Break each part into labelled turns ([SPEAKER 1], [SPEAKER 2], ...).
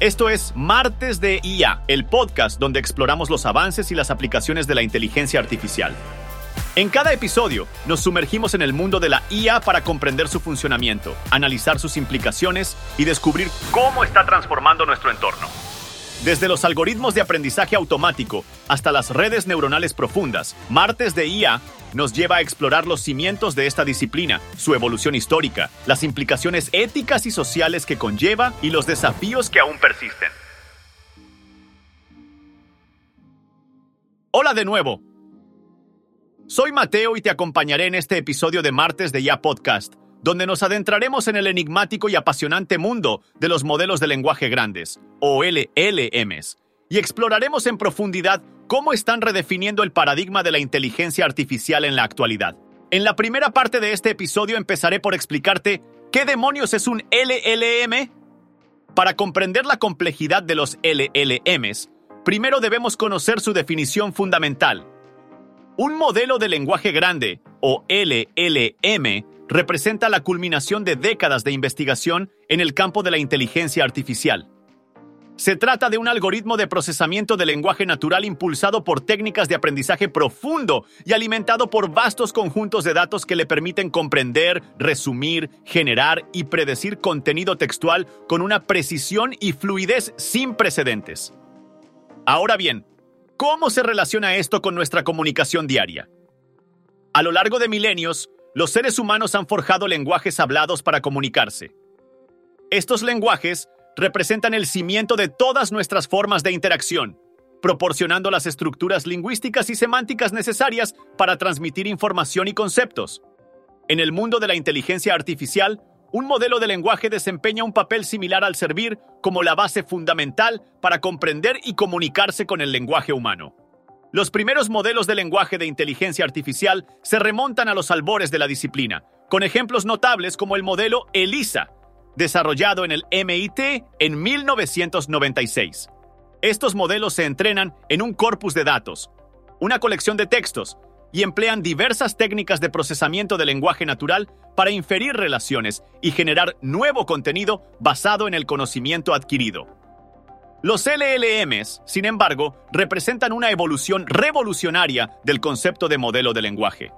[SPEAKER 1] Esto es Martes de IA, el podcast donde exploramos los avances y las aplicaciones de la inteligencia artificial. En cada episodio nos sumergimos en el mundo de la IA para comprender su funcionamiento, analizar sus implicaciones y descubrir cómo está transformando nuestro entorno. Desde los algoritmos de aprendizaje automático hasta las redes neuronales profundas, Martes de IA nos lleva a explorar los cimientos de esta disciplina, su evolución histórica, las implicaciones éticas y sociales que conlleva y los desafíos que aún persisten. Hola de nuevo. Soy Mateo y te acompañaré en este episodio de Martes de Ya Podcast, donde nos adentraremos en el enigmático y apasionante mundo de los modelos de lenguaje grandes, o LLMs, y exploraremos en profundidad cómo están redefiniendo el paradigma de la inteligencia artificial en la actualidad. En la primera parte de este episodio empezaré por explicarte qué demonios es un LLM. Para comprender la complejidad de los LLMs, primero debemos conocer su definición fundamental. Un modelo de lenguaje grande, o LLM, representa la culminación de décadas de investigación en el campo de la inteligencia artificial. Se trata de un algoritmo de procesamiento de lenguaje natural impulsado por técnicas de aprendizaje profundo y alimentado por vastos conjuntos de datos que le permiten comprender, resumir, generar y predecir contenido textual con una precisión y fluidez sin precedentes. Ahora bien, ¿cómo se relaciona esto con nuestra comunicación diaria? A lo largo de milenios, los seres humanos han forjado lenguajes hablados para comunicarse. Estos lenguajes representan el cimiento de todas nuestras formas de interacción, proporcionando las estructuras lingüísticas y semánticas necesarias para transmitir información y conceptos. En el mundo de la inteligencia artificial, un modelo de lenguaje desempeña un papel similar al servir como la base fundamental para comprender y comunicarse con el lenguaje humano. Los primeros modelos de lenguaje de inteligencia artificial se remontan a los albores de la disciplina, con ejemplos notables como el modelo ELISA, desarrollado en el MIT en 1996. Estos modelos se entrenan en un corpus de datos, una colección de textos, y emplean diversas técnicas de procesamiento de lenguaje natural para inferir relaciones y generar nuevo contenido basado en el conocimiento adquirido. Los LLMs, sin embargo, representan una evolución revolucionaria del concepto de modelo de lenguaje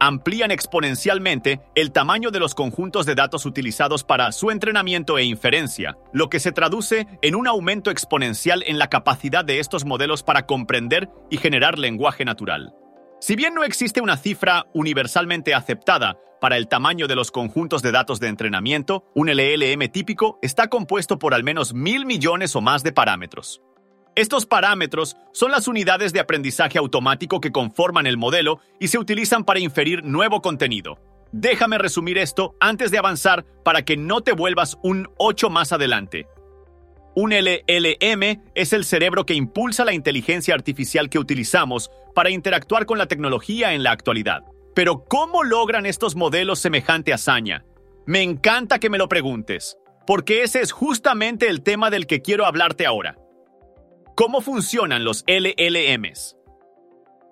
[SPEAKER 1] amplían exponencialmente el tamaño de los conjuntos de datos utilizados para su entrenamiento e inferencia, lo que se traduce en un aumento exponencial en la capacidad de estos modelos para comprender y generar lenguaje natural. Si bien no existe una cifra universalmente aceptada para el tamaño de los conjuntos de datos de entrenamiento, un LLM típico está compuesto por al menos mil millones o más de parámetros. Estos parámetros son las unidades de aprendizaje automático que conforman el modelo y se utilizan para inferir nuevo contenido. Déjame resumir esto antes de avanzar para que no te vuelvas un 8 más adelante. Un LLM es el cerebro que impulsa la inteligencia artificial que utilizamos para interactuar con la tecnología en la actualidad. Pero ¿cómo logran estos modelos semejante hazaña? Me encanta que me lo preguntes, porque ese es justamente el tema del que quiero hablarte ahora. ¿Cómo funcionan los LLMs?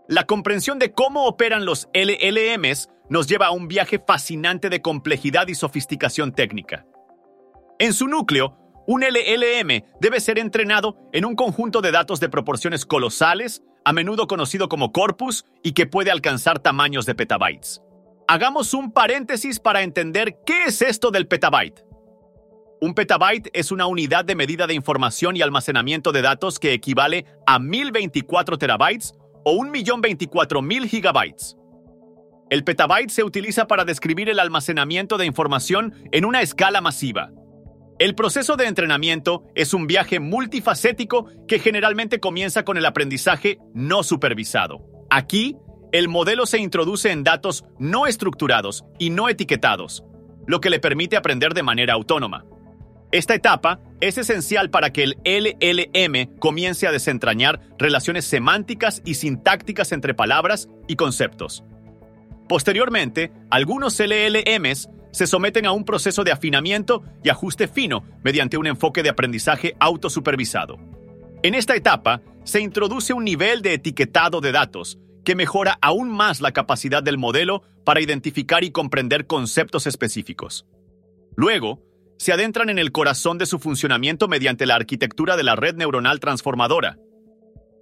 [SPEAKER 1] La comprensión de cómo operan los LLMs nos lleva a un viaje fascinante de complejidad y sofisticación técnica. En su núcleo, un LLM debe ser entrenado en un conjunto de datos de proporciones colosales, a menudo conocido como corpus, y que puede alcanzar tamaños de petabytes. Hagamos un paréntesis para entender qué es esto del petabyte. Un petabyte es una unidad de medida de información y almacenamiento de datos que equivale a 1024 terabytes o 1.024.000 gigabytes. El petabyte se utiliza para describir el almacenamiento de información en una escala masiva. El proceso de entrenamiento es un viaje multifacético que generalmente comienza con el aprendizaje no supervisado. Aquí, el modelo se introduce en datos no estructurados y no etiquetados, lo que le permite aprender de manera autónoma. Esta etapa es esencial para que el LLM comience a desentrañar relaciones semánticas y sintácticas entre palabras y conceptos. Posteriormente, algunos LLMs se someten a un proceso de afinamiento y ajuste fino mediante un enfoque de aprendizaje autosupervisado. En esta etapa, se introduce un nivel de etiquetado de datos que mejora aún más la capacidad del modelo para identificar y comprender conceptos específicos. Luego, se adentran en el corazón de su funcionamiento mediante la arquitectura de la red neuronal transformadora.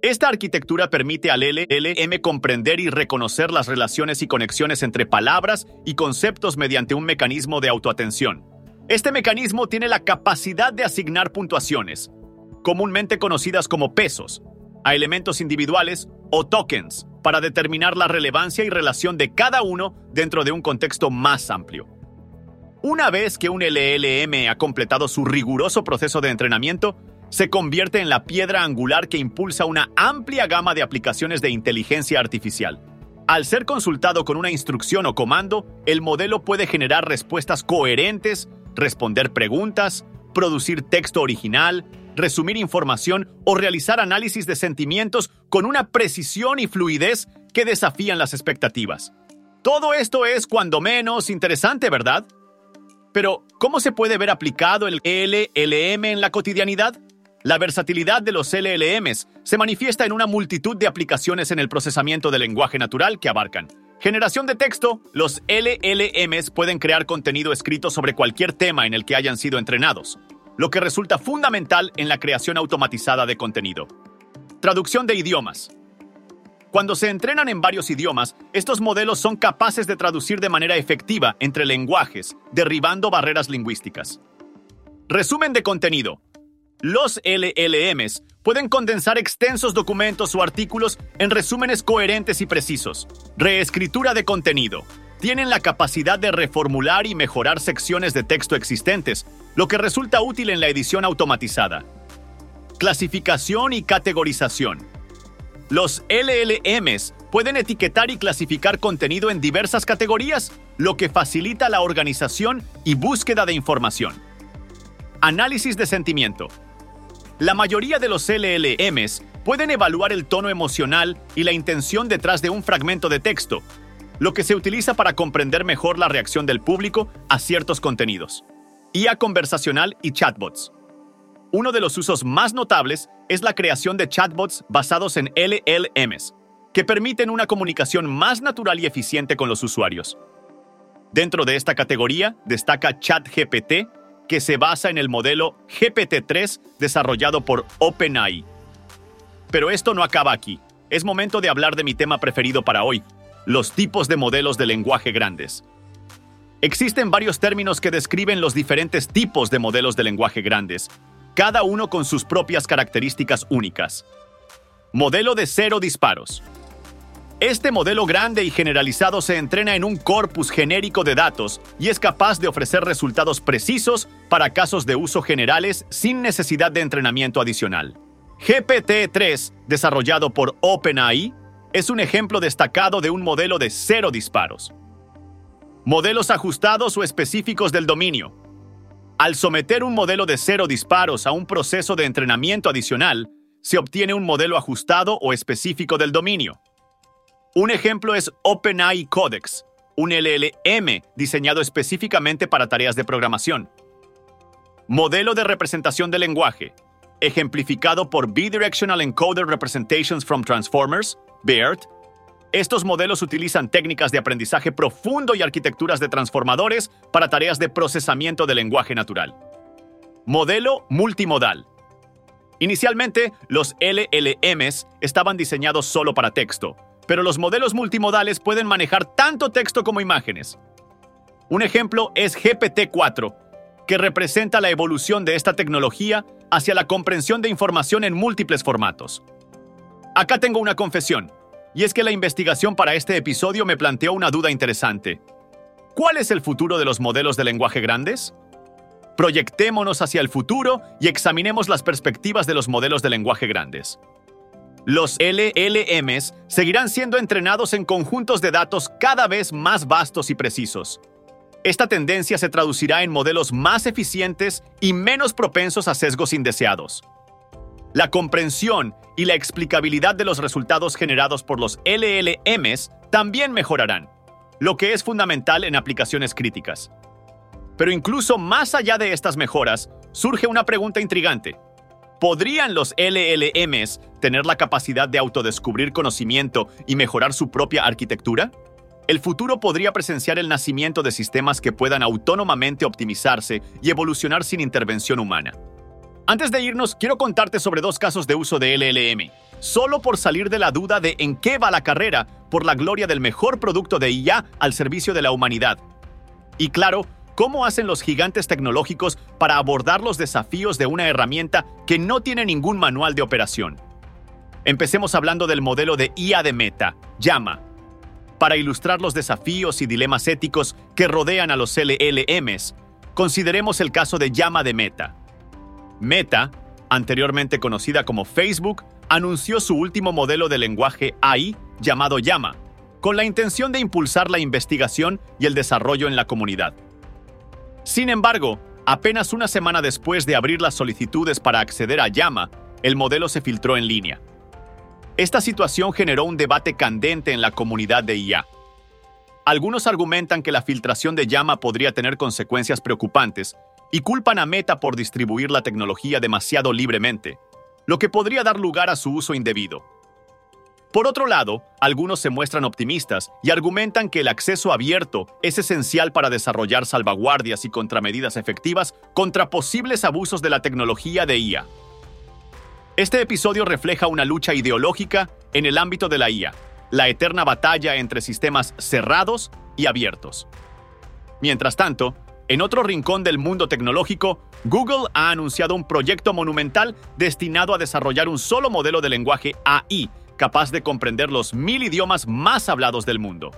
[SPEAKER 1] Esta arquitectura permite al LLM comprender y reconocer las relaciones y conexiones entre palabras y conceptos mediante un mecanismo de autoatención. Este mecanismo tiene la capacidad de asignar puntuaciones, comúnmente conocidas como pesos, a elementos individuales o tokens, para determinar la relevancia y relación de cada uno dentro de un contexto más amplio. Una vez que un LLM ha completado su riguroso proceso de entrenamiento, se convierte en la piedra angular que impulsa una amplia gama de aplicaciones de inteligencia artificial. Al ser consultado con una instrucción o comando, el modelo puede generar respuestas coherentes, responder preguntas, producir texto original, resumir información o realizar análisis de sentimientos con una precisión y fluidez que desafían las expectativas. Todo esto es cuando menos interesante, ¿verdad? Pero, ¿cómo se puede ver aplicado el LLM en la cotidianidad? La versatilidad de los LLMs se manifiesta en una multitud de aplicaciones en el procesamiento del lenguaje natural que abarcan. Generación de texto. Los LLMs pueden crear contenido escrito sobre cualquier tema en el que hayan sido entrenados lo que resulta fundamental en la creación automatizada de contenido. Traducción de idiomas. Cuando se entrenan en varios idiomas, estos modelos son capaces de traducir de manera efectiva entre lenguajes, derribando barreras lingüísticas. Resumen de contenido. Los LLMs pueden condensar extensos documentos o artículos en resúmenes coherentes y precisos. Reescritura de contenido tienen la capacidad de reformular y mejorar secciones de texto existentes, lo que resulta útil en la edición automatizada. Clasificación y categorización. Los LLMs pueden etiquetar y clasificar contenido en diversas categorías, lo que facilita la organización y búsqueda de información. Análisis de sentimiento. La mayoría de los LLMs pueden evaluar el tono emocional y la intención detrás de un fragmento de texto, lo que se utiliza para comprender mejor la reacción del público a ciertos contenidos. IA conversacional y chatbots. Uno de los usos más notables es la creación de chatbots basados en LLMs, que permiten una comunicación más natural y eficiente con los usuarios. Dentro de esta categoría destaca ChatGPT, que se basa en el modelo GPT-3 desarrollado por OpenAI. Pero esto no acaba aquí. Es momento de hablar de mi tema preferido para hoy, los tipos de modelos de lenguaje grandes. Existen varios términos que describen los diferentes tipos de modelos de lenguaje grandes, cada uno con sus propias características únicas. Modelo de cero disparos. Este modelo grande y generalizado se entrena en un corpus genérico de datos y es capaz de ofrecer resultados precisos para casos de uso generales sin necesidad de entrenamiento adicional. GPT-3, desarrollado por OpenAI, es un ejemplo destacado de un modelo de cero disparos. Modelos ajustados o específicos del dominio. Al someter un modelo de cero disparos a un proceso de entrenamiento adicional, se obtiene un modelo ajustado o específico del dominio. Un ejemplo es OpenAI Codex, un LLM diseñado específicamente para tareas de programación. Modelo de representación de lenguaje, ejemplificado por Bidirectional Encoder Representations from Transformers, BERT, estos modelos utilizan técnicas de aprendizaje profundo y arquitecturas de transformadores para tareas de procesamiento de lenguaje natural. Modelo multimodal. Inicialmente, los LLMs estaban diseñados solo para texto, pero los modelos multimodales pueden manejar tanto texto como imágenes. Un ejemplo es GPT-4, que representa la evolución de esta tecnología hacia la comprensión de información en múltiples formatos. Acá tengo una confesión, y es que la investigación para este episodio me planteó una duda interesante. ¿Cuál es el futuro de los modelos de lenguaje grandes? Proyectémonos hacia el futuro y examinemos las perspectivas de los modelos de lenguaje grandes. Los LLMs seguirán siendo entrenados en conjuntos de datos cada vez más vastos y precisos. Esta tendencia se traducirá en modelos más eficientes y menos propensos a sesgos indeseados. La comprensión y la explicabilidad de los resultados generados por los LLMs también mejorarán, lo que es fundamental en aplicaciones críticas. Pero incluso más allá de estas mejoras, surge una pregunta intrigante. ¿Podrían los LLMs tener la capacidad de autodescubrir conocimiento y mejorar su propia arquitectura? el futuro podría presenciar el nacimiento de sistemas que puedan autónomamente optimizarse y evolucionar sin intervención humana. Antes de irnos, quiero contarte sobre dos casos de uso de LLM, solo por salir de la duda de en qué va la carrera por la gloria del mejor producto de IA al servicio de la humanidad. Y claro, cómo hacen los gigantes tecnológicos para abordar los desafíos de una herramienta que no tiene ningún manual de operación. Empecemos hablando del modelo de IA de Meta, Llama, para ilustrar los desafíos y dilemas éticos que rodean a los LLMs, consideremos el caso de Llama de Meta. Meta, anteriormente conocida como Facebook, anunció su último modelo de lenguaje AI llamado Llama, con la intención de impulsar la investigación y el desarrollo en la comunidad. Sin embargo, apenas una semana después de abrir las solicitudes para acceder a Llama, el modelo se filtró en línea. Esta situación generó un debate candente en la comunidad de IA. Algunos argumentan que la filtración de llama podría tener consecuencias preocupantes y culpan a Meta por distribuir la tecnología demasiado libremente, lo que podría dar lugar a su uso indebido. Por otro lado, algunos se muestran optimistas y argumentan que el acceso abierto es esencial para desarrollar salvaguardias y contramedidas efectivas contra posibles abusos de la tecnología de IA. Este episodio refleja una lucha ideológica en el ámbito de la IA, la eterna batalla entre sistemas cerrados y abiertos. Mientras tanto, en otro rincón del mundo tecnológico, Google ha anunciado un proyecto monumental destinado a desarrollar un solo modelo de lenguaje AI capaz de comprender los mil idiomas más hablados del mundo.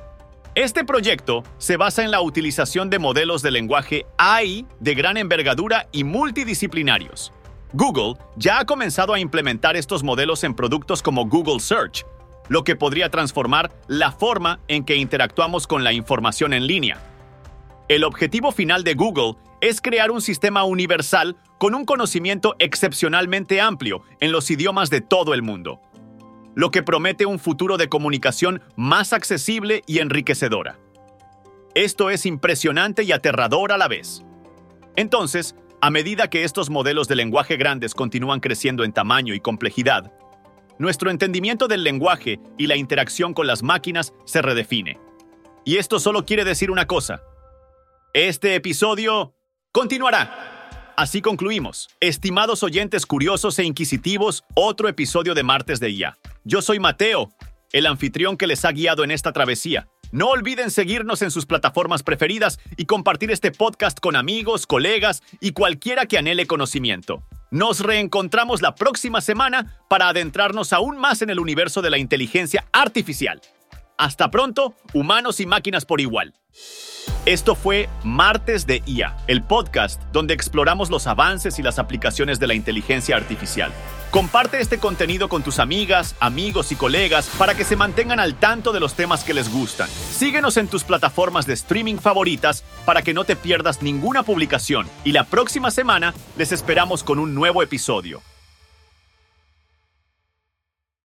[SPEAKER 1] Este proyecto se basa en la utilización de modelos de lenguaje AI de gran envergadura y multidisciplinarios, Google ya ha comenzado a implementar estos modelos en productos como Google Search, lo que podría transformar la forma en que interactuamos con la información en línea. El objetivo final de Google es crear un sistema universal con un conocimiento excepcionalmente amplio en los idiomas de todo el mundo, lo que promete un futuro de comunicación más accesible y enriquecedora. Esto es impresionante y aterrador a la vez. Entonces, a medida que estos modelos de lenguaje grandes continúan creciendo en tamaño y complejidad, nuestro entendimiento del lenguaje y la interacción con las máquinas se redefine. Y esto solo quiere decir una cosa. Este episodio continuará. Así concluimos. Estimados oyentes curiosos e inquisitivos, otro episodio de Martes de IA. Yo soy Mateo, el anfitrión que les ha guiado en esta travesía. No olviden seguirnos en sus plataformas preferidas y compartir este podcast con amigos, colegas y cualquiera que anhele conocimiento. Nos reencontramos la próxima semana para adentrarnos aún más en el universo de la inteligencia artificial. Hasta pronto, humanos y máquinas por igual. Esto fue Martes de IA, el podcast donde exploramos los avances y las aplicaciones de la inteligencia artificial. Comparte este contenido con tus amigas, amigos y colegas para que se mantengan al tanto de los temas que les gustan. Síguenos en tus plataformas de streaming favoritas para que no te pierdas ninguna publicación y la próxima semana les esperamos con un nuevo episodio.